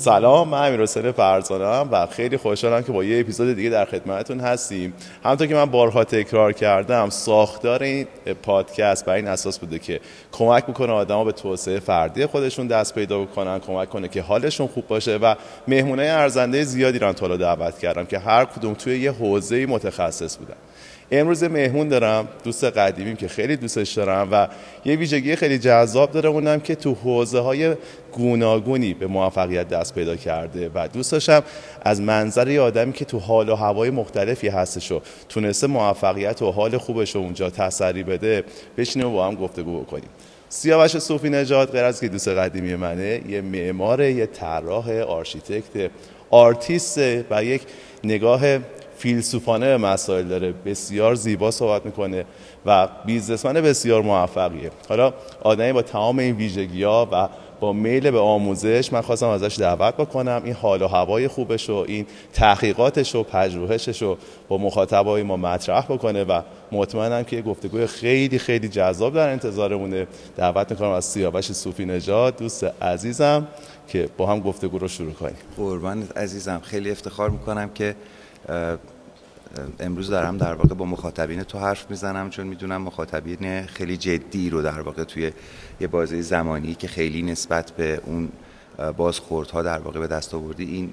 سلام من امیر حسین فرزانم و خیلی خوشحالم که با یه اپیزود دیگه در خدمتتون هستیم. همونطور که من بارها تکرار کردم ساختار این پادکست بر این اساس بوده که کمک می‌کنه آدما به توسعه فردی خودشون دست پیدا بکنن کمک کنه که حالشون خوب باشه و مهمونه ارزنده زیادی رو تا دعوت کردم که هر کدوم توی یه حوزه متخصص بودن. امروز مهمون دارم دوست قدیمیم که خیلی دوستش دارم و یه ویژگی خیلی جذاب داره اونم که تو حوزه های گوناگونی به موفقیت دست پیدا کرده و دوست داشتم از منظر یه آدمی که تو حال و هوای مختلفی هستش و تونسته موفقیت و حال خوبش رو اونجا تسری بده بشینیم و با هم گفتگو بکنیم. سیاوش صوفی‌نژاد غیر از که دوست قدیمی منه یه معمار یه طراح آرشیتکت آرتیست و یک نگاه فیلسوفانه به مسائل داره. بسیار زیبا صحبت می‌کنه و businessman بسیار موفقیه. حالا آدمی با تمام این ویژگی ها و با میل به آموزش من خواستم ازش دعوت بکنم. این حال و هوای خوبش و این تحقیقاتش و پژوهشش رو با مخاطبای ما مطرح بکنه و مطمئنم که یه گفتگوی خیلی خیلی جذاب در انتظارمونه. دعوت می‌کنم از سیاوش صوفی نژاد. دوست عزیزم که با هم گفتگو رو شروع کنیم. قربان عزیزم. خیلی افتخار می‌کنم که امروز دارم در واقع با مخاطبین تو حرف می‌زنم چون می‌دونم مخاطبین خیلی جدی رو در واقع توی یه بازه زمانی که خیلی نسبت به اون بازخوردها در واقع به دست آوردی این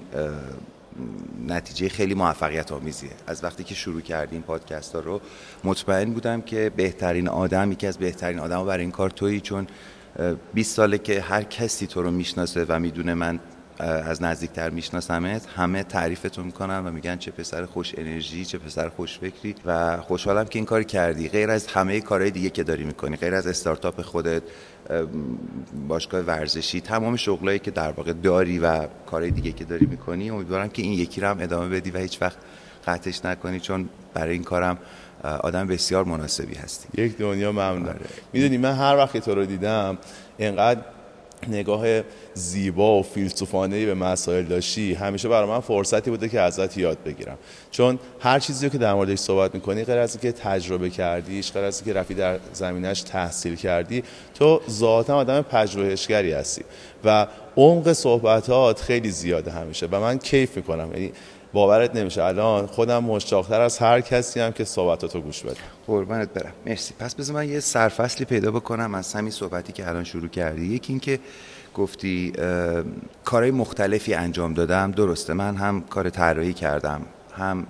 نتیجه خیلی موفقیت آمیزیه از وقتی که شروع کردیم پادکست ها رو مطمئن بودم که بهترین آدم یکی از بهترین آدم برای این کار تویی چون 20 ساله که هر کسی تو رو می‌شناسه و می‌دونه من از نزدیکتر میشناسمت. همه تعریفتون می‌کنن و میگن چه پسر خوش انرژی چه پسر خوش فکری و خوشحالم که این کار کردی. غیر از همه کارهای دیگه که داری می‌کنی غیر از استارتاپ خودت باشگاه ورزشی تمام شغلایی که در واقع داری و کارهای دیگه که داری می‌کنی امیدوارم که این یکی رو هم ادامه بدی و هیچ وقت قطعش نکنی چون برای این کارم آدم بسیار مناسبی هستی. یک دنیا ممنون. آره. می‌دونی من هر وقت تو رو دیدم اینقدر نگاه زیبا و فیلسوفانه به مسائل داشتی همیشه برای من فرصتی بوده که ازت یاد بگیرم. چون هر چیزی که در موردش صحبت می‌کنی غیر از که تجربه کردیش غیر از که رفی در زمینش تحصیل کردی تو ذاتا آدم پژوهشگری هستی و عمق صحبتات خیلی زیاده همیشه و من کیف می‌کنم. یعنی باورت نمیشه. الان خودم مشتاقتر از هر کسی هم که صحبتاتو گوش بده. قربانت برم. مرسی. پس بذار من یه سرفصلی پیدا بکنم از همین صحبتی که الان شروع کردی. یکی اینکه گفتی کارهای مختلفی انجام دادم. درسته. من هم کار طراحی کردم. هم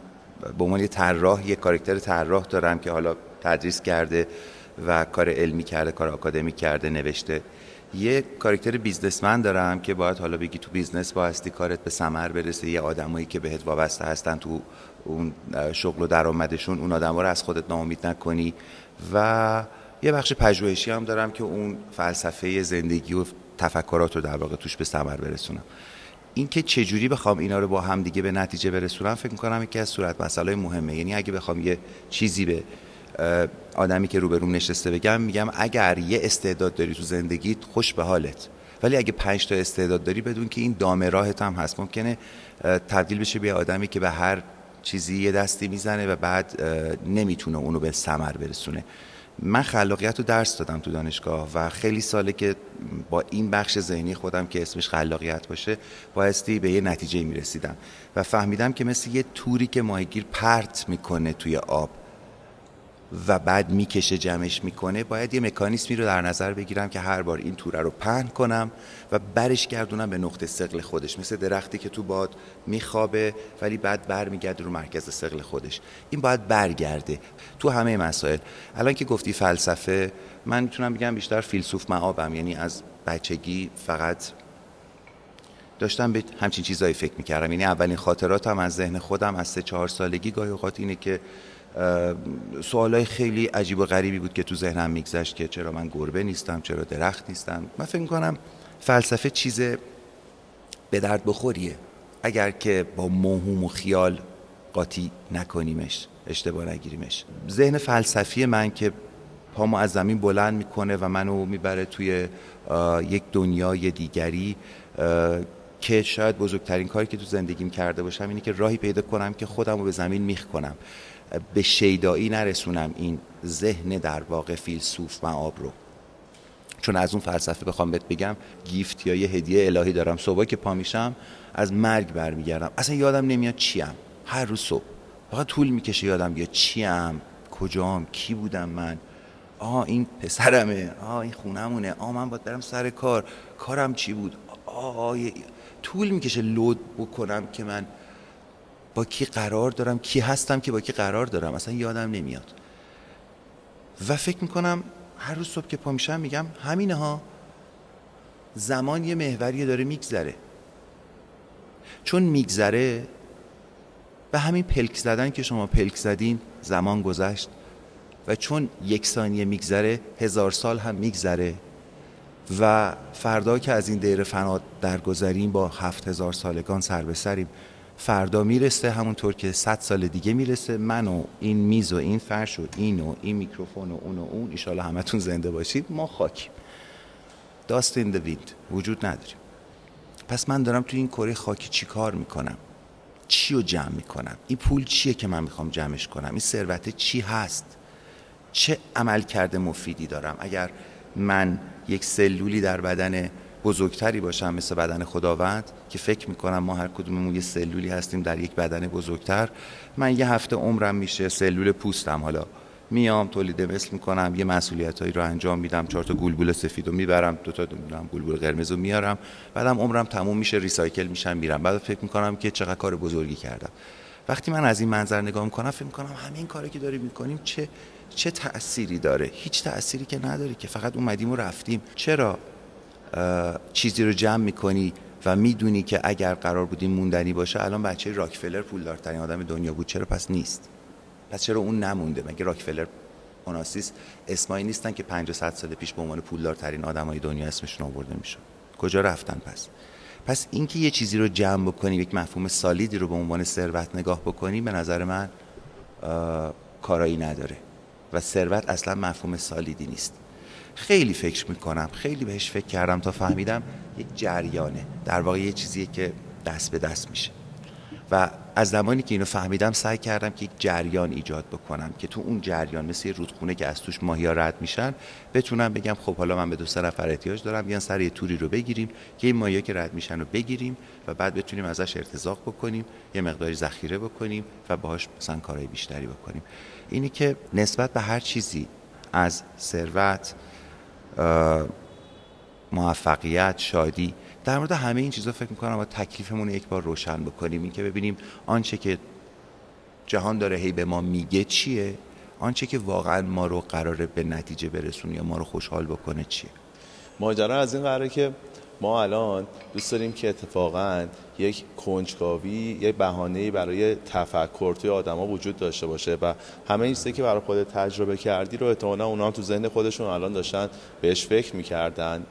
به عنوان یه طراح یه کارکتر طراح دارم که حالا تدریس کرده. و کار علمی کرده کار آکادمی کرده نوشته. یه کارکتر بیزنسمن دارم که باید حالا بگی تو business بایستی کارت به ثمر برسه یه آدمایی که بهت وابسته هستن تو اون شغل و درآمدشون اون آدما رو از خودت ناامید نکنی. و یه بخش پژوهشی هم دارم که اون فلسفه زندگی و تفکرات رو در واقع توش به ثمر برسونم. اینکه چجوری بخوام اینا رو با هم دیگه به نتیجه برسونم فکر می‌کنم یکی از صورت مسئله مهمه. یعنی اگه بخوام یه چیزی به آدمی که روبروم نشسته بگم میگم اگر یه استعداد داری تو زندگیت خوش به حالت. ولی اگه پنج تا استعداد داری بدون که این دامه راهت هم هست. ممکنه تبدیل بشه به آدمی که به هر چیزی یه دستی می‌زنه و بعد نمی‌تونه اونو به ثمر برسونه. من خلاقیت رو درس دادم تو دانشگاه و خیلی ساله که با این بخش ذهنی خودم که اسمش خلاقیت باشه بایستی به یه نتیجه می‌رسیدم. و فهمیدم که مثل یه توری که ماهیگیر پرت می‌کنه توی آب. و بعد می‌کشه جمعش می‌کنه باید یه مکانیسمی رو در نظر بگیرم که هر بار این توره رو پهن کنم و برش گردونم به نقطه سقل خودش. مثل درختی که تو باد میخوابه ولی بعد برمیگرده رو مرکز سقل خودش. این باید برگرده. تو همه مسائل. الان که گفتی فلسفه من می‌تونم بگم بیشتر فیلسوف معابم. یعنی از بچگی فقط داشتم به همچین چیزایی فکر می‌کردم. یعنی اولین خاطراتم از ذهن خودم از سه چهار سالگی گاهی اوقات اینه که سوالای خیلی عجیب و غریبی بود که تو ذهنم میگذشت که چرا من گربه نیستم چرا درخت نیستم. من فکر می‌کنم فلسفه چیز به درد بخوریه. اگر که با موهوم و خیال قاطی نکنیمش اشتباه نگیریمش. ذهن فلسفی من که پامو از زمین بلند می‌کنه و منو می‌بره توی یک دنیای دیگری که شاید بزرگترین کاری که تو زندگیم کرده باشم اینه که راهی پیدا کنم که خودم رو به زمین میخ کنم به شیدایی نرسونم. این ذهن در واقع فیلسوف آب رو. چون از اون فلسفه بخوام بهت بگم گیفت یا یه هدیه الهی دارم. صبح که پا میشم از مرگ برمیگردم. اصلا یادم نمیاد چیم. هر روز صبح. فقط طول می‌کشه یادم بیاد چیم. کجام؟ کی بودم من؟ آه این پسرمه. آه این خونمونه. آه من باید برم سر کار. کارم چی بود؟ آه طول می‌کشه لود بکنم که من با کی قرار دارم کی هستم که با کی قرار دارم. اصلا یادم نمیاد. و فکر می‌کنم هر روز صبح که پا میشم میگم همینه ها زمان یه محوری داره میگذره. چون میگذره به همین پلک زدن که شما پلک زدین زمان گذشت. و چون یک ثانیه میگذره هزار سال هم میگذره. و فردا که از این دیر فنا درگذریم با هفت هزار سالگان سر به سریم. فردا می‌رسه همونطور که صد سال دیگه می‌رسه. من و این میز و این فرش و این و این میکروفون و اون و اون ایشالا همتون زنده باشید ما خاکیم. داست این ویند وجود نداریم. پس من دارم توی این کره خاکی چی کار می‌کنم؟ چی رو جمع می‌کنم؟ این پول چیه که من می‌خوام جمعش کنم؟ این ثروت چی هست؟ چه عمل کرده مفیدی دارم؟ اگر من یک سلولی در بدن بزرگتری باشم مثل بدن خداوند که فکر می‌کنم ما هر کدوممون یه سلولی هستیم در یک بدن بزرگتر. من یه هفته عمرم میشه سلول پوستم. حالا میام تولید مثل می‌کنم یه مسئولیت هایی رو انجام میدم چهار تا گلبول سفید رو می‌برم دو تا گلبول قرمز رو میارم. بعدم عمرم تموم میشه ریسایکل میشم میرم. بعد فکر می‌کنم که چقدر کار بزرگی کردم. وقتی من از این منظر نگاه می‌کنم فکر می‌کنم همین کاری که داریم می‌کنیم چه چه تأثیری داره؟ هیچ تأثیری که نداره که. فقط اومدیم و رفتیم. چرا؟ چیزی رو جمع می‌کنی و می‌دونی که اگر قرار بودیم موندنی باشه الان بچه راکفلر پولدارترین آدم دنیا بود. چرا پس نیست؟ پس چرا اون نمونده؟ مگه راکفلر اوناسیس اسمایی نیستن که 500 سال پیش به عنوان پولدارترین آدمای دنیا اسمشون آورده می‌شد؟ کجا رفتن پس؟ پس اینکه یه چیزی رو جمع بکنی یک مفهوم سالیدی رو به عنوان ثروت نگاه بکنی به نظر من کارایی نداره. و ثروت اصلا مفهوم سالیدی نیست. خیلی فکر می‌کنم خیلی بهش فکر کردم تا فهمیدم یک جریانه. در واقع یه چیزیه که دست به دست میشه. و از زمانی که اینو فهمیدم سعی کردم که یک جریان ایجاد بکنم که تو اون جریان مثل رودخونه که از توش ماهیا رد میشن بتونم بگم خب حالا من به دو سه نفر احتیاج دارم بیان سر یه توری رو بگیریم که این ماهیا که رد میشن رو بگیریم و بعد بتونیم ازش ارتزاق بکنیم یه مقداری ذخیره بکنیم و باهاش مثلا کارهای بیشتری بکنیم. اینی که نسبت به هر چیزی از ثروت موفقیت شادی. در مورد همه این چیزا فکر می‌کنم و تکلیفمون یک بار روشن بکنیم. این که ببینیم آنچه که جهان داره هی به ما میگه چیه آنچه که واقعا ما رو قراره به نتیجه برسونه یا ما رو خوشحال بکنه چیه. ماجرا از این قراره که ما الان دوست داریم که اتفاقا یک کنجکاوی یک بهانه‌ای برای تفکر توی آدما وجود داشته باشه و همه این که برای خودت تجربه کردی رو احتمالاً اونا هم تو ذهن خودشون الان داشتن بهش فکر می‌کردن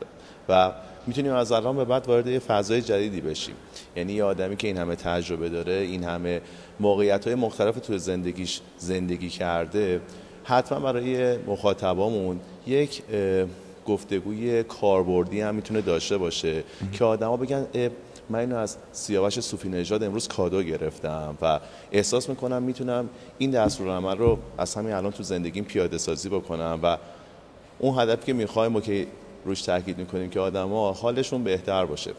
و می‌تونیم از الان به بعد وارد یه فضای جدیدی بشیم. یعنی یه آدمی که این همه تجربه داره این همه موقعیت های مختلف توی زندگیش زندگی کرده حتما برای مخاطبامون یک گفتگوی کاربردی هم می‌تونه داشته باشه. که آدما بگن من اینو از سیاوش صوفی نژاد امروز کادو گرفتم و احساس می‌کنم می‌تونم این دستورالعمل رو از همین الان تو زندگیم پیاده سازی بکنم و اون هدفی که می‌خوایم و که روش تاکید می‌کنیم که آدما حالشون بهتر باشه.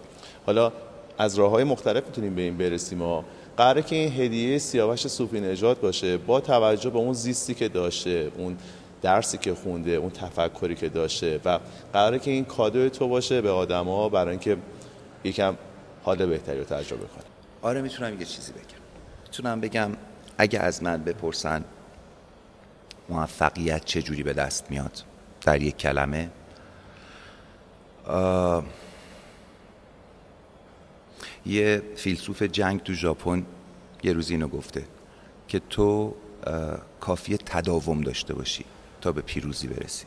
حالا از راه های مختلف می‌تونیم به این برسیم و قراره که این هدیه سیاوش صوفی نژاد باشه با توجه به اون زیستی که داشته اون درسی که خونده اون تفکری که داشته و قراره که این کادو تو باشه به آدما برای اینکه یکم حال بهتری رو تجربه کنه. آره می‌تونم یه چیزی بگم. می‌تونم بگم اگه از من بپرسن موفقیت چه جوری به دست میاد در یک کلمه یه فیلسوف جنگ تو ژاپن یه روز اینو گفته که تو کافی تداوم داشته باشی. تا به پیروزی برسی.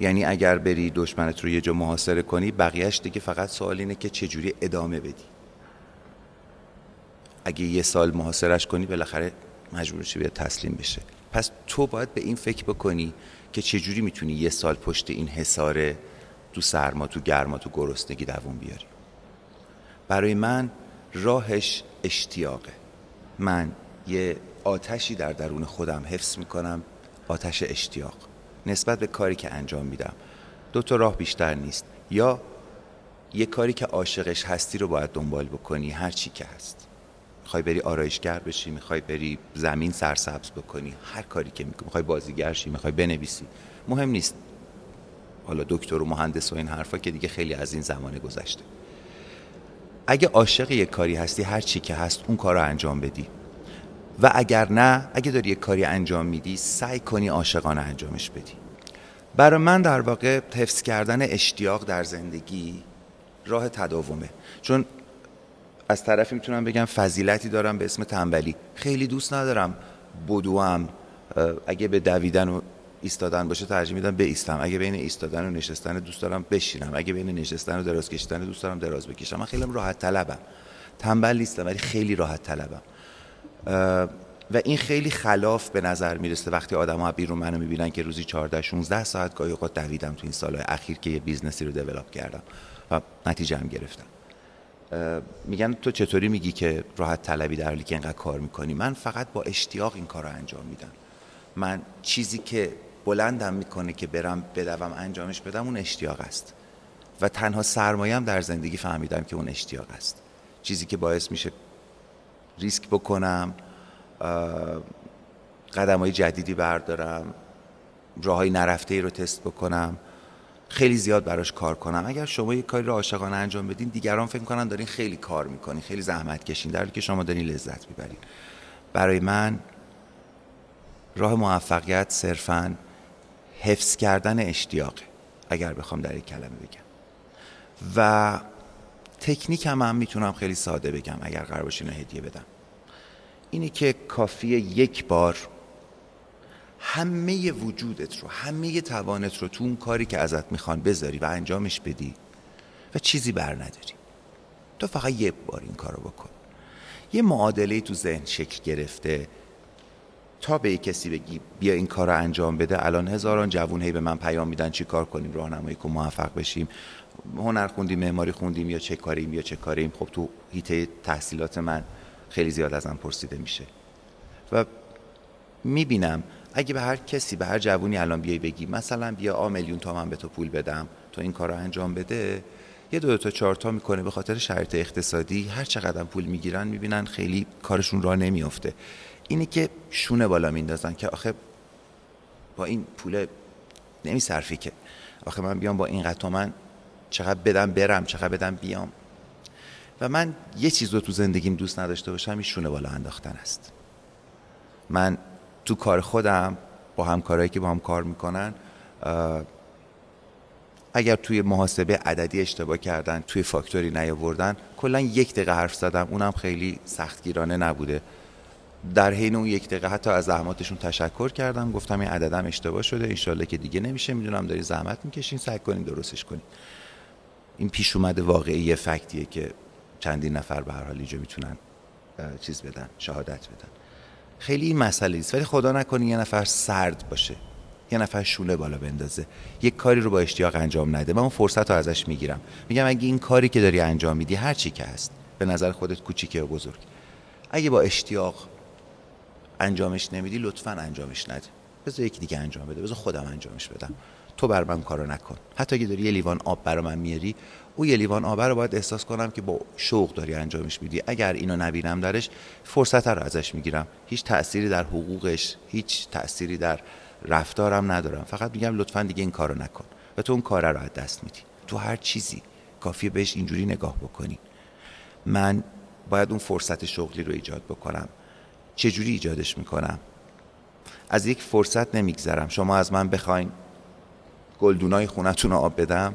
یعنی اگر بری دشمنت رو یه جا محاصره کنی بقیهش دیگه فقط سوال اینه که چجوری ادامه بدی. اگه یه سال محاصرش کنی بالاخره مجبور شی بیاد تسلیم بشه. پس تو باید به این فکر بکنی که چجوری می‌تونی یه سال پشت این حساره تو سرما تو گرما تو گرسنگی دووم بیاری. برای من راهش اشتیاقه. من یه آتشی در درون خودم حفظ می‌کنم آتش اشتیاق. نسبت به کاری که انجام میدم. دو تا راه بیشتر نیست. یا یه کاری که عاشقش هستی رو باید دنبال بکنی هر چی که هست. می‌خوای بری آرایشگر بشی می‌خوای بری زمین سرسبز بکنی هر کاری که می‌کنی. می‌خوای بازیگر شی می‌خوای بنویسی. مهم نیست. حالا دکتر و مهندس و این حرفا که دیگه خیلی از این زمانه گذشته. اگه عاشق یک کاری هستی هر چی که هست اون کار رو انجام بدی. و اگر نه اگه داری یک کاری انجام میدی سعی کنی عاشقانه انجامش بدی. برای من در واقع حفظ کردن اشتیاق در زندگی راه تداومه. چون از طرفی می‌تونم بگم فضیلتی دارم به اسم تنبلی. خیلی دوست ندارم بدوم. اگه به دویدن و ایستادن باشه ترجیح میدم بایستم اگه بین ایستادن و نشستن دوست دارم بشینم. اگه بین نشستن و دراز کشیدن دوست دارم دراز بکشم. من خیلی راحت طلبم. تنبل نیستم ولی خیلی راحت طلبم. و این خیلی خلاف به نظر می‌رسه وقتی آدم ها بیرون منو می‌بینن که روزی 14 16 ساعت گاهی اوقات دویدم تو این سالهای اخیر که یه business ی رو develop کردم و نتیجه هم گرفتم. میگن تو چطوری میگی که راحت طلبی در حالی که اینقدر کار می‌کنی؟ من فقط با اشتیاق این کار رو انجام میدم. من چیزی که بلندم می‌کنه که برم بدوم انجامش بدم اون اشتیاق است. و تنها سرمایم در زندگی فهمیدم که اون اشتیاق است. چیزی که باعث میشه ریسک بکنم قدم های جدیدی بردارم راه های نرفته ای رو تست بکنم خیلی زیاد براش کار کنم. اگر شما یک کاری رو عاشقانه انجام بدین دیگران فکر کنن دارین خیلی کار می‌کنین خیلی زحمت کشین در که شما دارین لذت می‌برین. برای من راه موفقیت صرفا حفظ کردن اشتیاقه اگر بخوام در یک کلمه بگم. و تکنیک هم, هم می‌تونم خیلی ساده بگم اگر قرار باشه هدیه بدم. اینی که کافیه یک بار همه وجودت رو همه توانت رو تو اون کاری که ازت می‌خوان بذاری و انجامش بدی و چیزی بر نداری. تو فقط یک بار این کارو بکن. یه معادله تو ذهن شکل گرفته تا به کسی بگی بیا این کار رو انجام بده. الان هزاران جوون هی به من پیام میدن چی کار کنیم راهنمایی کن موفق بشیم. هنر خوندیم معماری خوندیم یا چه کاریم یا چه کاریم خب تو هیته تحصیلات من خیلی زیاد ازم پرسیده میشه. و می‌بینم اگه به هر کسی به هر جوونی الان بیای بگی مثلا بیا آ میلیون من به تو پول بدم تو این کار انجام بده یه دو, دو تا چهار تا می‌کنه به خاطر شرایط اقتصادی هر چقدر پول می‌گیرن می‌بینن خیلی کارشون راه نمیافته. اینه که شونه بالا میندازن که آخه با این پول نمیصرفی که. آخه من بیام با این قطع من چقدر بدم برم چقدر بدم بیام. و من یه چیز رو تو زندگیم دوست نداشته باشم این شونه بالا انداختن است. من تو کار خودم با همکارایی که با هم کار می‌کنن اگر توی محاسبه عددی اشتباه کردن توی فاکتوری نیاوردن کلا یک دقیقه حرف زدم اونم خیلی سختگیرانه نبوده. در حین اون یک دقیقه حتی از زحماتشون تشکر کردم گفتم این عددم اشتباه شده انشالله که دیگه نمیشه می‌دونم داری زحمت می‌کشین سعی کنین درستش کنین. این پیش اومده واقعی فکتیه که چندین نفر به هر حال اینجا می‌تونن چیز بدن شهادت بدن. خیلی این مسئله است. ولی خدا نکنه یه نفر سرد باشه یه نفر شوله بالا بندازه یک کاری رو با اشتیاق انجام نده من اون فرصت رو ازش می‌گیرم. میگم اگه این کاری که داری انجام میدی هر چی که هست به نظر خودت کوچیکه و بزرگ. اگه با اشتیاق انجامش نمیدی لطفا انجامش نده. بذار یکی دیگه انجام بده. بذار خودم انجامش بدم. تو بر من کارو نکن. حتی اگه داری یه لیوان آب برا من میاری او یه لیوان آب رو باید احساس کنم که با شوق داری انجامش میدی. اگر اینو نبینم درش فرصت رو ازش می‌گیرم. هیچ تأثیری در حقوقش هیچ تأثیری در رفتارم ندارم. فقط میگم لطفا دیگه این کارو نکن و تو اون کار رو از دست میدی. تو هر چیزی کافیه بهش اینجوری نگاه بکنی. من باید اون فرصت شغلی رو ایجاد بکنم. چجوری ایجادش می‌کنم؟ از یک فرصت نمیگذرم. شما از من بخواین گلدونای خونتون رو آب بدم.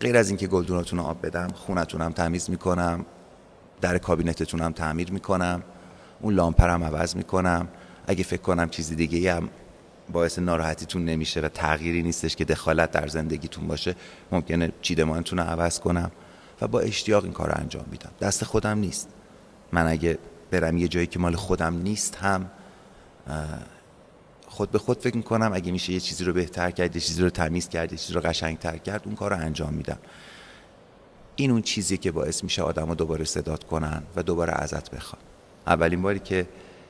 غیر از اینکه گلدوناتون رو آب بدم خونتونم تمیز می‌کنم. در کابینتتونم تعمیر می‌کنم. اون لامپرم عوض می‌کنم. اگه فکر کنم چیزی دیگه هم باعث ناراحتیتون نمیشه و تغییری نیستش که دخالت در زندگیتون باشه ممکنه چیدمانتون رو عوض کنم و با اشتیاق این کار انجام میدم. دست خودم نیست. من اگه برم یه جایی که مال خودم نیست هم خود به خود فکر می‌کنم. اگه میشه یه چیزی رو بهتر کرد یه چیزی رو تمیز کرد یه چیزی رو قشنگتر کرد اون کار رو انجام میدم. این اون چیزی که باعث میشه آدم رو دوباره صداد کنن و دوباره ازت بخوان. اولین باری که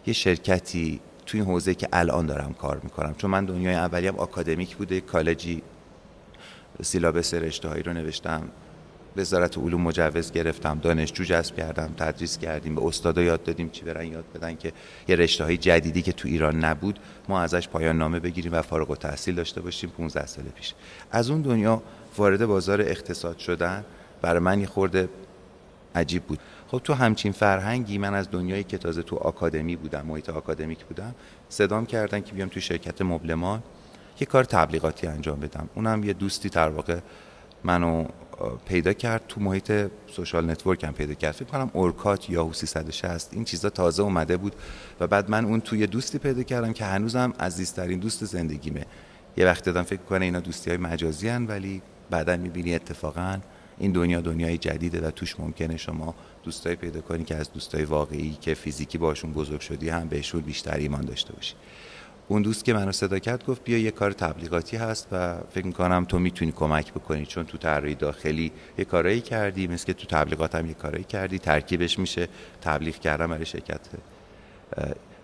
یه شرکتی تو این حوزه که الان دارم کار می‌کنم چون من دنیای اولیم آکادمیک بوده کالجی سیلابس رشته هایی رو نوشتم. وزارت علوم مجوز گرفتم دانشجو جذب کردم تدریس کردیم به استادا یاد دادیم چی برن یاد بدن که یه رشته های جدیدی که تو ایران نبود ما ازش پایان نامه بگیریم و فارغ التحصیل داشته باشیم 15 سال پیش. از اون دنیا وارد بازار اقتصاد شدن برای من خورده عجیب بود. خب تو همچین فرهنگی من از دنیایی که تازه تو آکادمی بودم محیط آکادمیک بودم صدام کردن که بیام تو شرکت مبلمان یه کار تبلیغاتی انجام بدم. اونم یه دوستی در واقع منو پیدا کرد تو محیط social network هم پیدا کرد. فکر کنم Orkut یا 360 این چیزا تازه اومده بود و بعد من اون توی دوستی پیدا کردم که هنوزم عزیزترین دوست زندگیمه. یه وقت دادم فکر کنه اینا دوستی های مجازی هن ولی بعدا می‌بینی اتفاقا این دنیا دنیای جدیده و توش ممکنه شما دوستایی پیدا کنی که از دوستای واقعی که فیزیکی باشون بزرگ شدی هم بهشون بیشتر ایمان داشته باشی. اون دوست که منو صدا کرد گفت بیا یه کار تبلیغاتی هست و فکر می‌کنم تو می‌تونی کمک بکنی چون تو طراحی داخلی یه کارایی کردی مثل که تو تبلیغات هم یه کارایی کردی ترکیبش میشه تبلیغ کردم برای شرکت.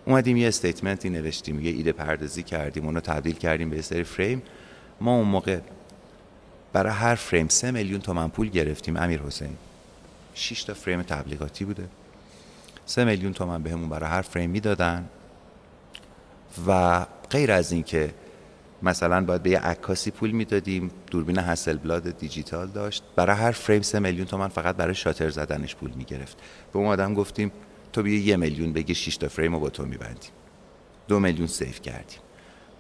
اومدیم یه استیتمنتی نوشتیم یه ایده پردازی کردیم اونو تبدیل کردیم به سری فریم. ما اون موقع برای هر فریم سه میلیون تومن پول گرفتیم امیر حسین. 6 تا فریم تبلیغاتی بوده. سه میلیون تومن بهمون برای هر فریم می‌دادن. و غیر از این که مثلا باید به یه عکاسی پول می‌دادیم دوربین هسل بلاد دیجیتال داشت. برای هر فریم سه میلیون تومن فقط برای شاتر زدنش پول می‌گرفت. به اون آدم گفتیم تو بیا یه میلیون بگی 6 تا فریم رو با تو میبندیم. دو میلیون سیف کردیم.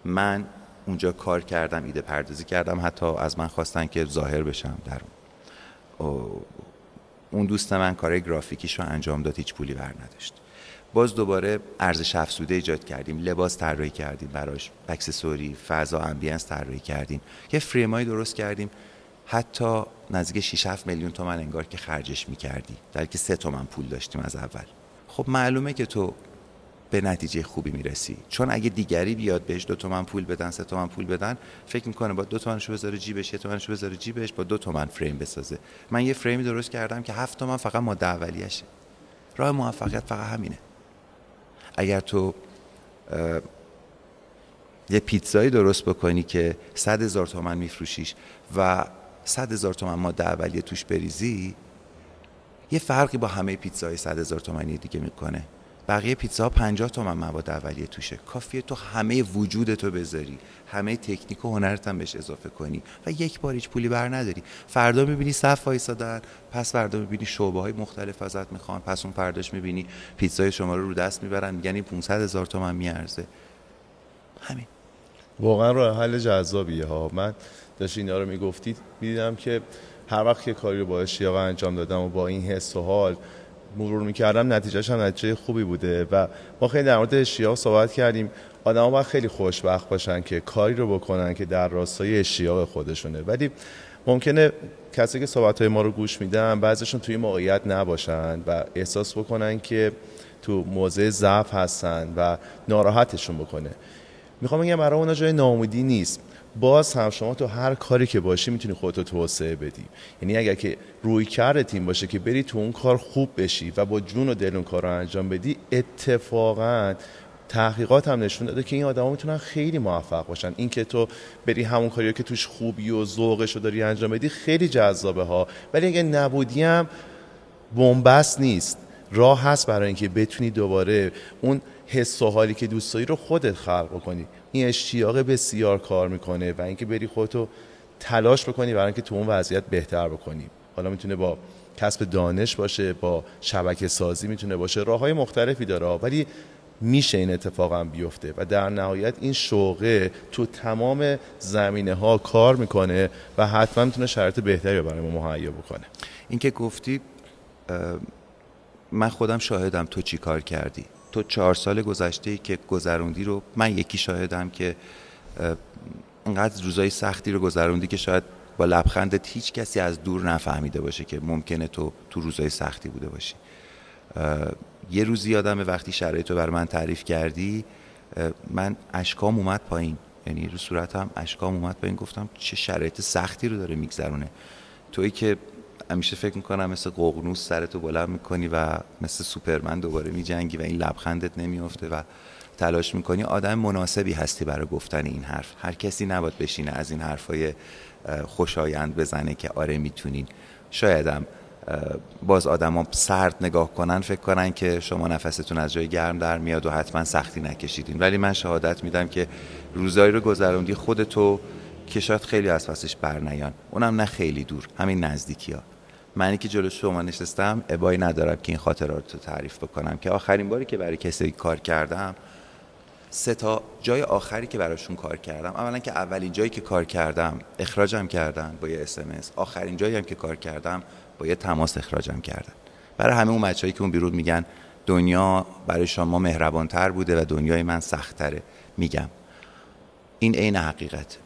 من اونجا کار کردم ایده پردازی کردم حتی از من خواستن که ظاهر بشم در اون. اون دوست من کار گرافیکیش رو انجام داد هیچ پولی بر نداشت. باز دوباره ارزش افزوده ایجاد کردیم لباس طراحی کردیم براش accessory فضا ambience طراحی کردیم. یه فریمایی درست کردیم. حتی نزدیک 6 7 میلیون تومن انگار که خرجش می‌کردی. در که 3 تومن پول داشتیم از اول. خب معلومه که تو به نتیجه خوبی می‌رسی. چون اگه دیگری بیاد بهش دو تومن پول بدن سه تومن پول بدن فکر می‌کنه با دو تومنشو بذاره جیبش یه تومنشو بذاره جیبش با دو تومن فریم بسازه. من یه فریمی درست کردم که هفت تومن فقط ماده اولیشه. راه موفقیت فقط همینه. اگر تو یه پیتزایی درست بکنی که صد هزار تومن میفروشیش و صد هزار تومن ماده اولیه توش بریزی یه فرقی با همه پیتزای صد هزار تومنی دیگه می‌کنه. بقیه پیتزا 50 تومن مواد اولیه توشه. کافیه تو همه وجود تو بذاری. همه تکنیک و هنرت هم بهش اضافه کنی. و یک بار هیچ پولی بر نداری. فردا می‌بینی صف وایسادن پس فردا می‌بینی شعبه های مختلف ازت می‌خوان پس اون فرداش می‌بینی پیتزای شما رو رو دست می‌برن این 500 هزار تومن میارزه. همین. واقعا راه حل جذابیه ها. من داشت اینا رو می‌گفتید می‌دیدم که هر وقت که کاری رو با اشتیاق انجام دادم و با این حس و حال مرور می‌کردم نتیجهش هم نتیجه خوبی بوده و ما خیلی در مورد اشتیاق صحبت کردیم. آدم باید خیلی خوشبخت باشن که کاری رو بکنن که در راستای اشتیاق خودشونه. ولی ممکنه کسی که صحبت های ما رو گوش میدن بعضیشون توی موقعیت نباشن و احساس بکنن که تو موضع ضعف هستن و ناراحتشون بکنه. می‌خوام بگم برای اونا جای ناامیدی نیست. باز هم شما تو هر کاری که باشی می‌تونی خودتو توسعه بدی. یعنی اگر که روی کرد تیم باشه که بری تو اون کار خوب بشی و با جون و دل اون کار رو انجام بدی اتفاقا تحقیقات هم نشون داده که این آدما می‌تونن خیلی موفق باشن. این که تو بری همون کاری که توش خوبی و ذوقش رو داری انجام بدی خیلی جذابه ها ولی اگه نبودی هم بنبست نیست. راه هست برای اینکه بتونی دوباره اون حس و حالی که دوست داری رو خودت خلق کنی این اشتیاق بسیار کار می‌کنه و اینکه بری خودتو تلاش بکنی برای اینکه تو اون وضعیت بهتر بکنی. حالا می‌تونه با کسب دانش باشه با شبکه سازی می‌تونه باشه. راه های مختلفی داره ولی میشه این اتفاق هم بیفته و در نهایت این شوقه تو تمام زمینه ها کار می‌کنه و حتما می‌تونه شرط بهتری برای ما مهیا بکنه. اینکه گفتی من خودم شاهدم تو چی کار کردی. تو چهار سال گذشته که گذروندی رو من یکی شاهدم که انقدر روزای سختی رو گذروندی که شاید با لبخندت هیچ کسی از دور نفهمیده باشه که ممکنه تو تو روزای سختی بوده باشی. یه روزی یادم وقتی شرایط رو بر من تعریف کردی من اشکام اومد پایین. یعنی رو صورتم اشکام اومد پایین. گفتم چه شرایط سختی رو داره میگذرونه. تویی که همیشه فکر می‌کنم مثل ققنوس سرتو بلند می‌کنی و مثل سوپرمن دوباره میجنگی و این لبخندت نمیافته و تلاش می‌کنی. آدم مناسبی هستی برای گفتن این حرف. هر کسی نباید بشینه از این حرفای خوشایند بزنه که آره می‌تونین. شایدم باز آدما سرد نگاه کنن فکر کنن که شما نفستون از جای گرم در میاد و حتما سختی نکشیدین. ولی من شهادت میدم که روزایی رو گذروندی خودتو که شاید خیلی از پسش برنیان. اونم نه خیلی دور همین نزدیکی ها منی که جلو شما نشستم ابایی ندارم که این خاطرات رو تعریف بکنم. که آخرین باری که برای کسی کار کردم سه تا جای آخری که براشون کار کردم. اولا که اولین جایی که کار کردم اخراجم کردن با یه اسمس آخرین جایی هم که کار کردم با یه تماس اخراجم کردن. برای همه اون بچه‌ای که اون بیرون میگن دنیا برای شما مهربانتر بوده و دنیای من سختتره میگم. این عین حقیقت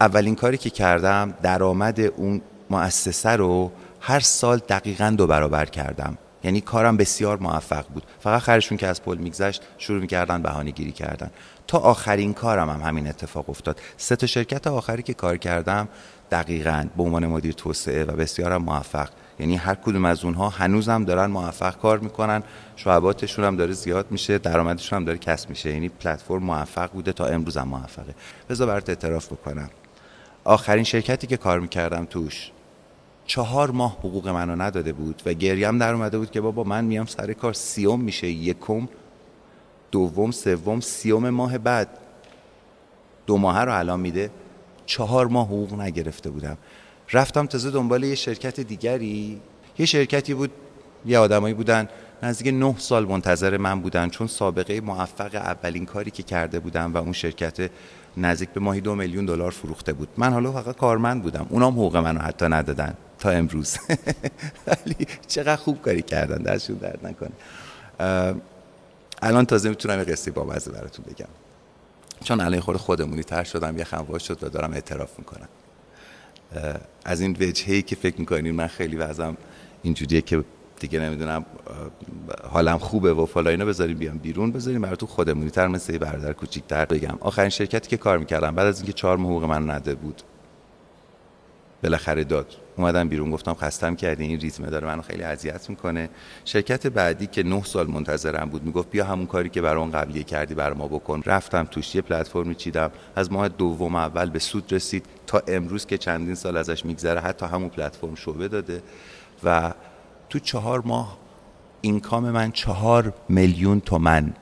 اولین کاری که کردم درآمد اون مؤسسه رو هر سال دقیقا دو برابر کردم. یعنی کارم بسیار موفق بود. فقط خرشون که از پل میگذشت شروع می‌کردن بهانه گیری کردن. تا آخرین کارم هم همین اتفاق افتاد. سه تا شرکت آخری که کار کردم دقیقا به عنوان مدیر توسعه و بسیارم موفق. یعنی هر کدوم از اونها هنوزم دارن موفق کار می‌کنن. شعباتشون هم داره زیاد میشه درآمدشون هم داره کسب میشه. یعنی پلتفرم موفق بوده تا امروز هم موفقه. بذار برات اعتراف بکنم. آخرین شرکتی که کار می‌کردم توش چهار ماه حقوق منو نداده بود و گریم در اومده بود که بابا من میام سر کار سیوم میشه یکم دوم سوم سیوم ماه بعد. دو ماه رو الان میده. چهار ماه حقوق نگرفته بودم. رفتم تازه دنبال یه شرکت دیگری. یه شرکتی بود یه آدمایی بودن. نزدیک نه سال منتظر من بودن چون سابقه موفق اولین کاری که کرده بودم و اون شرکت نزدیک به ماهی دو میلیون دلار فروخته بود. من حالا فقط کارمند بودم. اونام حقوق منو حتی ندادن تا امروز. ولی چقدر خوب کاری کردن. دستشون درد نکنه. الان تازه می‌تونم یه قصه بامزه براتون بگم. چون الان خود خودمونی تر شدم یه خمواش شد و دارم اعتراف می‌کنم. از این وجهی که فکر می‌کنین من خیلی وزم اینجوریه که دیگه نمی‌دونم حالم خوبه و فلا اینو بذاریم بیام بیرون بذاریم براتون خودمونی تر مثل یه برادر کوچیک‌تر بگم. آخرین شرکتی که کار می‌کردم بعد از اینکه چهار حقوق من نده بود. بالاخره داد. اومدم بیرون گفتم خستم کردی این ریتم داره منو خیلی اذیت می‌کنه. شرکت بعدی که نه سال منتظرم بود می‌گفت بیا همون کاری که برای اون قبلیه کردی بر ما بکن. رفتم توش یه پلتفرمی چیدم. از ماه دوم اول به سود رسید. تا امروز که چندین سال ازش میگذره حتی همون پلتفرم شعبه داده. و تو چهار ماه اینکام من چهار میلیون تومن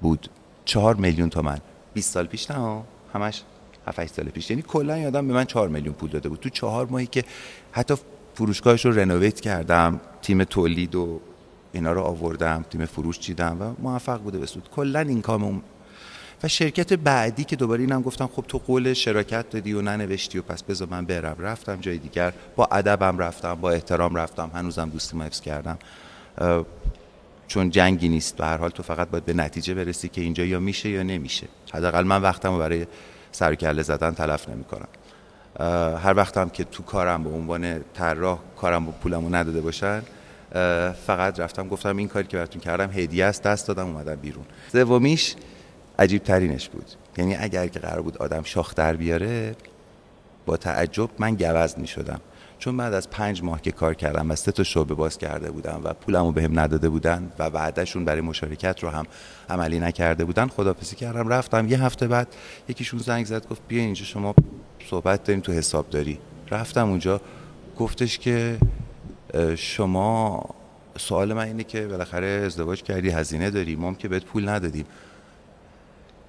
بود. چهار میلیون تومن. 20 سال پیش نه همش 7 سال پیش. یعنی کلا یادم به من 4 میلیون پول داده بود. تو چهار ماهی که حتی فروشگاهش رو رنوویت کردم تیم تولید و اینا رو آوردم تیم فروش چیدم و موفق بوده به سود. کلا اینکام و شرکت بعدی که دوباره اینم گفتم خب تو قول شراکت دادی و ننوشتی و پس بذار من برم. رفتم جای دیگر. با ادبم رفتم با احترام رفتم. هنوزم دوستی حفظ کردم. چون جنگی نیست. و هر حال تو فقط باید به نتیجه برسی که اینجا یا میشه یا نمیشه. حداقل من وقتم رو برای سر کله زدن تلف نمی‌کنم. هر وقتم که تو کارم به عنوان طراح کارم با پولمو نداده باشن فقط رفتم گفتم این کاری که براتون کردم هدیه است. دست دادم اومدم بیرون. سومیش عجیب ترینش بود. یعنی اگر که قرار بود آدم شاخ در بیاره با تعجب من گوز می شدم چون بعد از پنج ماه که کار کردم و سه تا شعبه باز کرده بودم و پولمو بهم نداده بودن و بعدشون برای مشارکت رو هم عملی نکرده بودن خدافزی کردم. رفتم یه هفته بعد یکیشون زنگ زد گفت بیا اینجا شما صحبت داریم تو حساب داری. رفتم اونجا. گفتش که شما سوال من اینه که بالاخره ازدواج کردی هزینه داری ما که بهت پول ندادیم.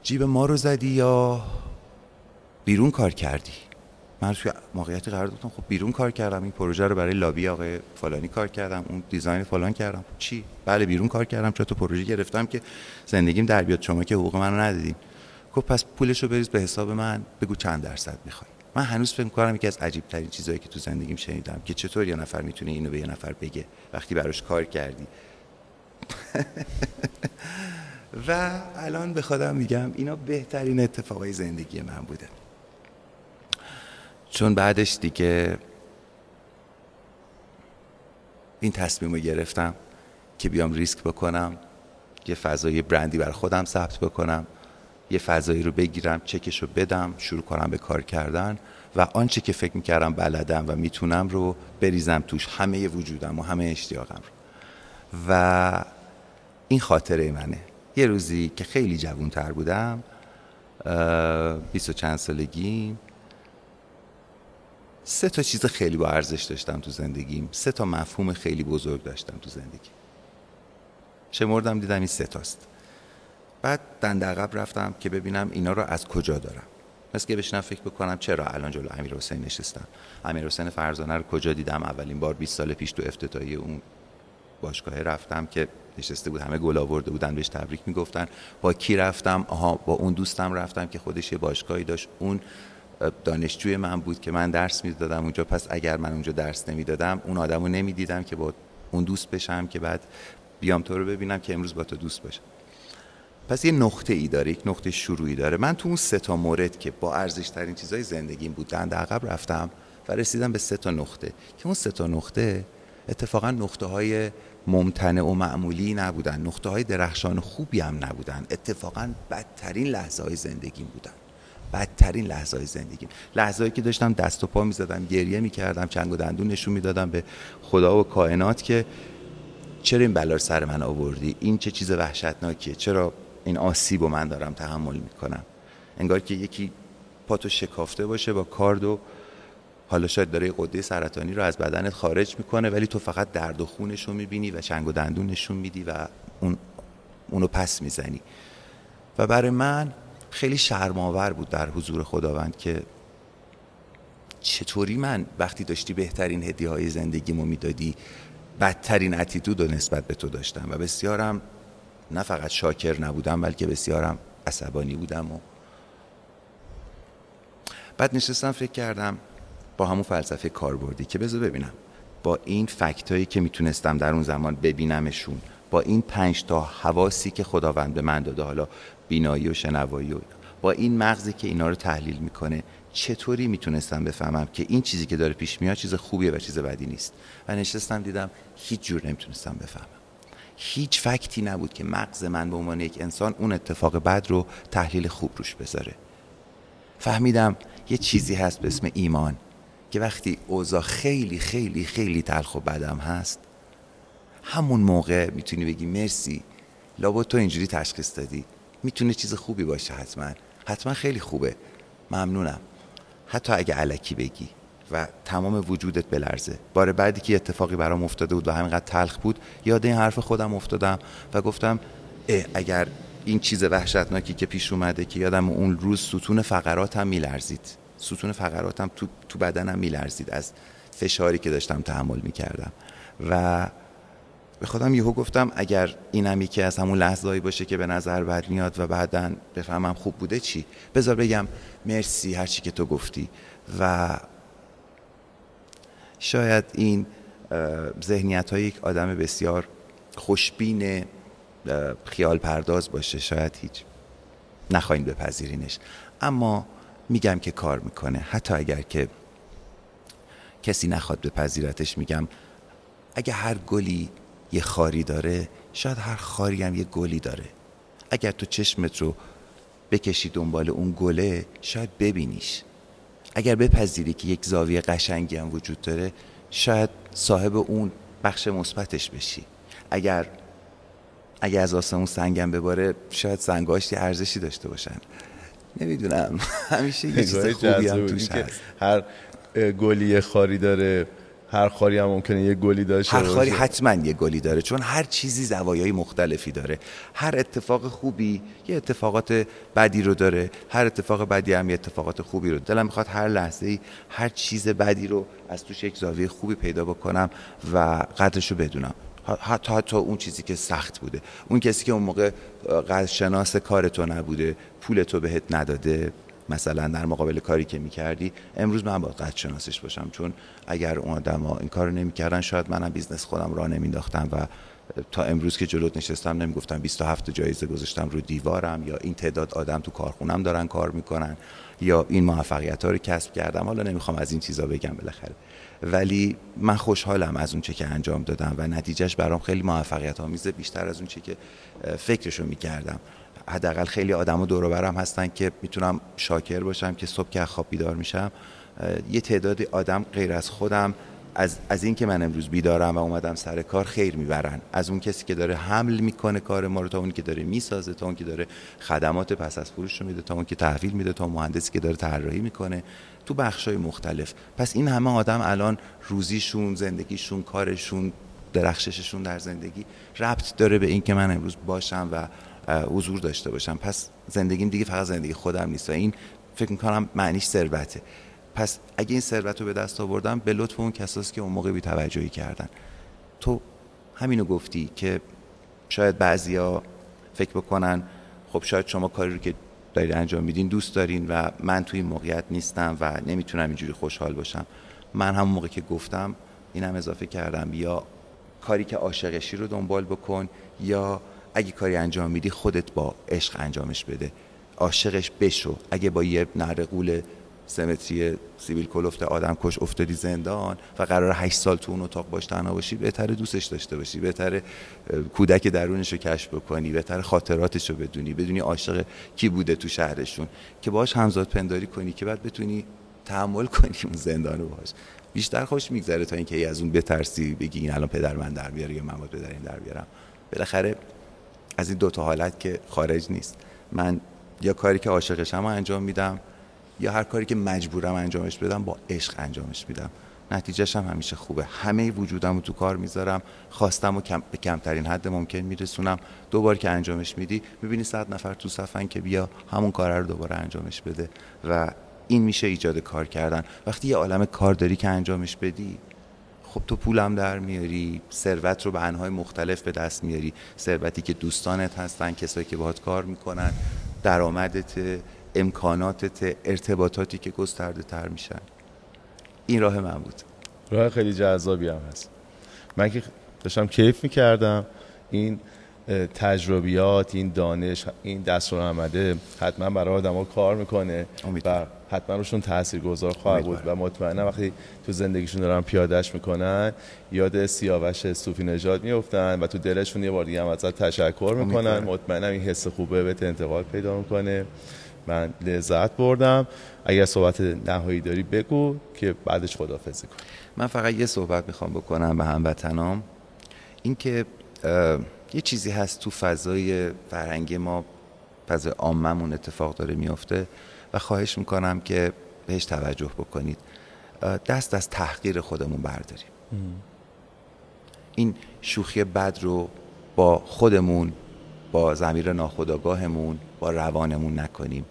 جیب ما رو زدی یا بیرون کار کردی؟ من توی موقعیتی قرار دادم خب بیرون کار کردم. این پروژه رو برای لابی آقای فلانی کار کردم اون دیزاین فلان کردم. چی؟ بله بیرون کار کردم. چون تو پروژه گرفتم که زندگیم در بیاد؟ شما که حقوق منو ندادین گفت پس پولش رو بریز به حساب من بگو چند درصد می‌خوای. من هنوز فکر کنم یکی از عجیب ترین چیزهایی که تو زندگیم شنیدم که چطور یه نفر می‌تونه اینو به یه نفر بگه وقتی براش کار کردی. و الان به خودم میگم اینا بهترین اتفاقای زندگی من بوده. چون بعدش دیگه این تصمیم رو گرفتم که بیام ریسک بکنم یه فضای برندی بر خودم ثبت بکنم یه فضایی رو بگیرم چکش رو بدم شروع کنم به کار کردن و آنچه که فکر می‌کردم بلدم و می‌تونم رو بریزم توش همه وجودم و همه اشتیاقم رو. و این خاطره منه. یه روزی که خیلی جوانتر بودم بیست و چند سالگی سه تا چیز خیلی با ارزش داشتم تو زندگیم. سه تا مفهوم خیلی بزرگ داشتم تو زندگی. شمردم دیدم این سه تاست. بعد دند عقب رفتم که ببینم اینا رو از کجا دارم. مثل که بشنم فکر بکنم چرا الان جلو امیر حسین نشستم. امیر حسین فرزانه رو کجا دیدم؟ اولین بار 20 سال پیش تو افتتاحیه اون باشگاه رفتم که نشسته بود همه گل آورده بودن بهش تبریک می‌گفتن. با کی رفتم؟ آها با اون دوستم رفتم که خودش یه باشگاهی داشت. اون دانشجوی من بود که من درس می‌دادم اونجا. پس اگر من اونجا درس نمی‌دادم اون آدمو نمی‌دیدم که با اون دوست بشم که بعد بیام تو رو ببینم که امروز با تو دوست باشم. پس یه نقطه ای داره یک نقطه شروعی داره. من تو اون سه تا مورد که با ارزش ترین چیزای زندگیم بودن در عقب رفتم و رسیدم به سه تا نقطه. که اون سه تا نقطه اتفاقا نقطه های ممتنع و معمولی نبودن. نقطه های درخشان خوبی هم نبودن. اتفاقا بدترین لحظه های زندگیم بودن. بدترین لحظه های زندگیم. لحظه که داشتم دست و پا می‌زدم گریه می‌کردم چنگ و دندون نشون می‌دادم به خدا و کائنات که چرا این بلا سر من آوردی؟ این چه چیز وحشتناکیه؟ چرا این آسیب و من دارم تحمل می‌کنم؟ انگار که یکی پاتو شکافته باشه با کارد و حالا شاید داره قده سرطانی رو از بدنت خارج می‌کنه ولی تو فقط درد و خونش رو می‌بینی و چنگ و دندون نشون میدی و اون اونو پس می‌زنی. و برای من خیلی شرماور بود در حضور خداوند که چطوری من وقتی داشتی بهترین هدیه های زندگیمو می‌دادی بدترین اتیتود رو نسبت به تو داشتم. و بسیارم نه فقط شاکر نبودم بلکه بسیارم عصبانی بودم و بعد نشستم فکر کردم با همون فلسفه کاربردی که بذار ببینم. با این فکتایی که می‌تونستم در اون زمان ببینمشون با این پنج تا حواسی که خداوند به من داده حالا بینایی و شنوایی و با این مغزی که اینا رو تحلیل می‌کنه چطوری می‌تونستم بفهمم که این چیزی که داره پیش میاد چیز خوبیه و چیز بدی نیست؟ و نشستم دیدم هیچ جور نمی‌تونستم بفهمم. هیچ فکتی نبود که مغز من به عنوان یک انسان اون اتفاق بد رو تحلیل خوب روش بذاره. فهمیدم یه چیزی هست به اسم ایمان. که وقتی اوضاع خیلی خیلی خیلی تلخ و بدم هست همون موقع می‌تونی بگی مرسی لابد تو اینجوری تشخیص دادی. می‌تونه چیز خوبی باشه حتما. حتما خیلی خوبه. ممنونم. حتی اگه علکی بگی و تمام وجودت بلرزه. بار بعدی که اتفاقی برام افتاده بود و همینقدر تلخ بود یاد این حرف خودم افتادم و گفتم اه اگر این چیز وحشتناکی که پیش اومده که یادم اون روز ستون فقراتم میلرزید. ستون فقراتم تو, تو بدنم میلرزید از فشاری که داشتم تحمل می‌کردم. و به خودم یهو گفتم اگر اینم یکی از همون لحظه‌ای باشه که به نظر بد میاد و بعدا بفهمم خوب بوده چی؟ بذار بگم مرسی هر چی که تو گفتی. و شاید این ذهنیت های یک آدم بسیار خوشبین خیال پرداز باشه. شاید هیچ. نخواهید بپذیرینش. اما میگم که کار می‌کنه. حتی اگر که کسی نخواد بپذیرتش میگم اگه هر گلی یه خاری داره شاید هر خاری هم یه گلی داره. اگر تو چشمت رو بکشی دنبال اون گله شاید ببینیش. اگر بپذیری که یک زاویه قشنگی هم وجود داره شاید صاحب اون بخش مثبتش بشی. اگر اگر از آسمون سنگم بباره شاید سنگاش ارزشی داشته باشن. نمی‌دونم. همیشه یه چیز خوبی هم توش هست. هر گلی خاری داره هر خاری هم ممکنه یه گلی داشته هر خاری حتما یه گلی داره چون هر چیزی زوایای مختلفی داره. هر اتفاق خوبی یه اتفاقات بدی رو داره. هر اتفاق بدی هم یه اتفاقات خوبی رو. دلم می‌خواد هر لحظه ای هر چیز بدی رو از توش یک زاویه خوبی پیدا بکنم و قدرش رو بدونم. حتی حتی اون چیزی که سخت بوده. اون کسی که اون موقع قدرشناس کار تو نبوده پول تو بهت نداده مثلا در مقابل کاری که می‌کردی امروز من باید قدرشناسش باشم. چون اگر اون آدم ها این کار نمی‌کردن شاید منم business خودم را نمی‌نداختم و تا امروز که جلوت نشستم نمی‌گفتم 27 جایزه گذاشتم رو دیوارم یا این تعداد آدم تو کارخونم دارن کار می‌کنن یا این موفقیت ها رو کسب کردم. حالا نمی‌خوام از این چیزا بگم بالاخره. ولی من خوشحالم از اون چه که انجام دادم و نتیجهش برام خیلی موفقیت آمیزه بیشتر از اون چه که فکرشو می‌کردم. حداقل خیلی آدم دور برم هستن که می‌تونم شاکر باشم که صبح که خواب بیدار میشم. یه تعدادی آدم غیر از خودم از, از این که من امروز بیدارم و اومدم سر کار خیر می‌برن. از اون کسی که داره حمل می‌کنه کار ما رو تا اون که داره می‌سازه تا اون که داره خدمات پس از فروش رو میده تا اون که تحویل میده تا مهندسی که داره طراحی می‌کنه. تو بخشای مختلف. پس این همه آدم الان روزیشون زندگیشون کارشون درخشششون در زندگی ربط داره به این که من امروز باشم و حضور داشته باشم. پس زندگیم دیگه فقط زندگی خودم نیست و این فکر می‌کنم معنیش ثروته. پس اگه این ثروت رو به دست آوردم به لطف اون کساست که اون موقع بی توجهی کردن. تو همینو گفتی که شاید بعضیا فکر بکنن خب شاید شما کاری رو که دارید انجام میدین دوست دارین و من توی این موقعیت نیستم و نمی‌تونم اینجوری خوشحال باشم. من همون موقع که گفتم اینم اضافه کردم یا کاری که عاشقشی رو دنبال بکن یا اگه کاری انجام میدی خودت با عشق انجامش بده. عاشقش بشو. اگه با یه نرقول سمتری سیبیل کلفت آدم کش افتادی زندان و قرار هشت سال تو اون اتاق باش تنها باشی بهتره دوستش داشته باشی بهتره کودک درونش رو کشف بکنی بهتره خاطراتش رو بدونی بدونی عاشق کی بوده تو شهرشون که باش همزاد پنداری کنی که بعد بتونی تحمل کنی اون زندان رو باش بیشتر خوش میگذره تا اینکه ای از اون بترسی بگی این الان پدر من در بیاره یا من باید پدر این در بیارم. بالاخره از این دو تا حالت که خارج نیست. من یا کاری که عاشقشم انجام میدم یا هر کاری که مجبورم انجامش بدم با عشق انجامش میدم. نتیجهش هم همیشه خوبه. همه وجودم رو تو کار می‌ذارم. خواستم و کم به کمترین حد ممکن میرسونم. دوبار که انجامش میدی می‌بینی صد نفر تو صفن که بیا همون کار رو دوباره انجامش بده و این میشه ایجاد کار کردن. وقتی یه عالم کار داری که انجامش بدی خب تو پولم در میاری ثروت رو به انهای مختلف به دست میاری. ثروتی که دوستانت هستن کسایی که باهات کار می‌کنن درآمدت امکاناتت ارتباطاتی که گسترده تر میشن. این راه من بود. راه خیلی جذابی هم هست. من که داشتم کیف می‌کردم. این تجربیات این دانش این دست آمده حتما برای آدم کار می‌کنه و حتما روشون تاثیر گذار خواهد بود. و مطمئنا وقتی تو زندگیشون دارن پیادش می‌کنن یاد سیاوش صوفی نژاد میفتن و تو دلشون یه بار دیگه هم ازت تشکر می‌کنن. مطمئنا این حس خوبه به انتقال پیدا می‌کنه. من لذت بردم. اگر صحبت نهایی داری بگو که بعدش خدافزی کن. من فقط یه صحبت می‌خوام بکنم به هموطنام. اینکه یه چیزی هست تو فضای فرهنگ ما فضای عاممون اتفاق داره میفته و خواهش می‌کنم که بهش توجه بکنید. دست از تحقیر خودمون برداریم. این شوخی بد رو با خودمون با زمیر ناخداگاهمون با روانمون نکنیم.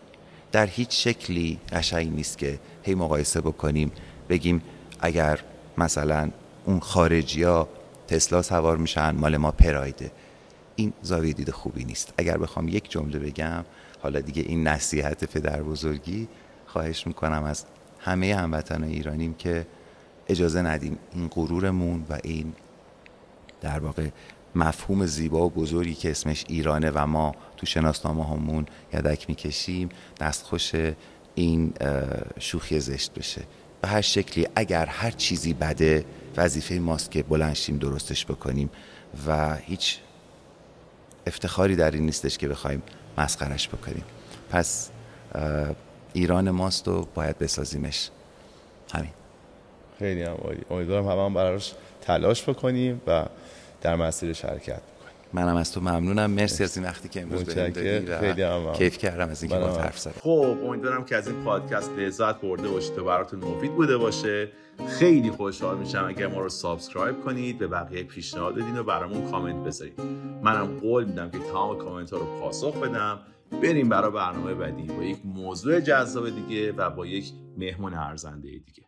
در هیچ شکلی قشنگ نیست که هی مقایسه بکنیم بگیم اگر مثلا اون خارجی ها تسلا سوار میشن مال ما پرایده این زاویه دید خوبی نیست. اگر بخوام یک جمله بگم حالا دیگه این نصیحت پدر بزرگی خواهش می‌کنم از همه هموطن ایرانیم که اجازه ندیم این غرورمون و این در واقع مفهوم زیبا و بزرگی که اسمش ایرانه و ما تو شناسنامه همون یدک می‌کشیم دستخوش این شوخی زشت بشه. به هر شکلی اگر هر چیزی بده وظیفه ماست که بلنشیم درستش بکنیم و هیچ افتخاری در این نیستش که بخوایم مسخرش بکنیم. پس ایران ماست و باید بسازیمش. همین. خیلی هم عالی. امیدوارم همه هم براش تلاش بکنیم و در مسیر شرکت منم از تو ممنونم. مرسی از این وقتی که امروز بهم دادی و کیف کردم از اینکه با حرف زدم خب امیدوارم که از این پادکست لذت برده باشید و براتون مفید بوده باشه. خیلی خوشحال میشم اگر ما رو subscribe کنید به بقیه پیشنهاد بدین و برامون کامنت بذارید. منم قول میدم که تمام کامنت ها رو پاسخ بدم. بریم برای برنامه بعدی با یک موضوع جذاب دیگه و با یک مهمون ارزنده دیگه.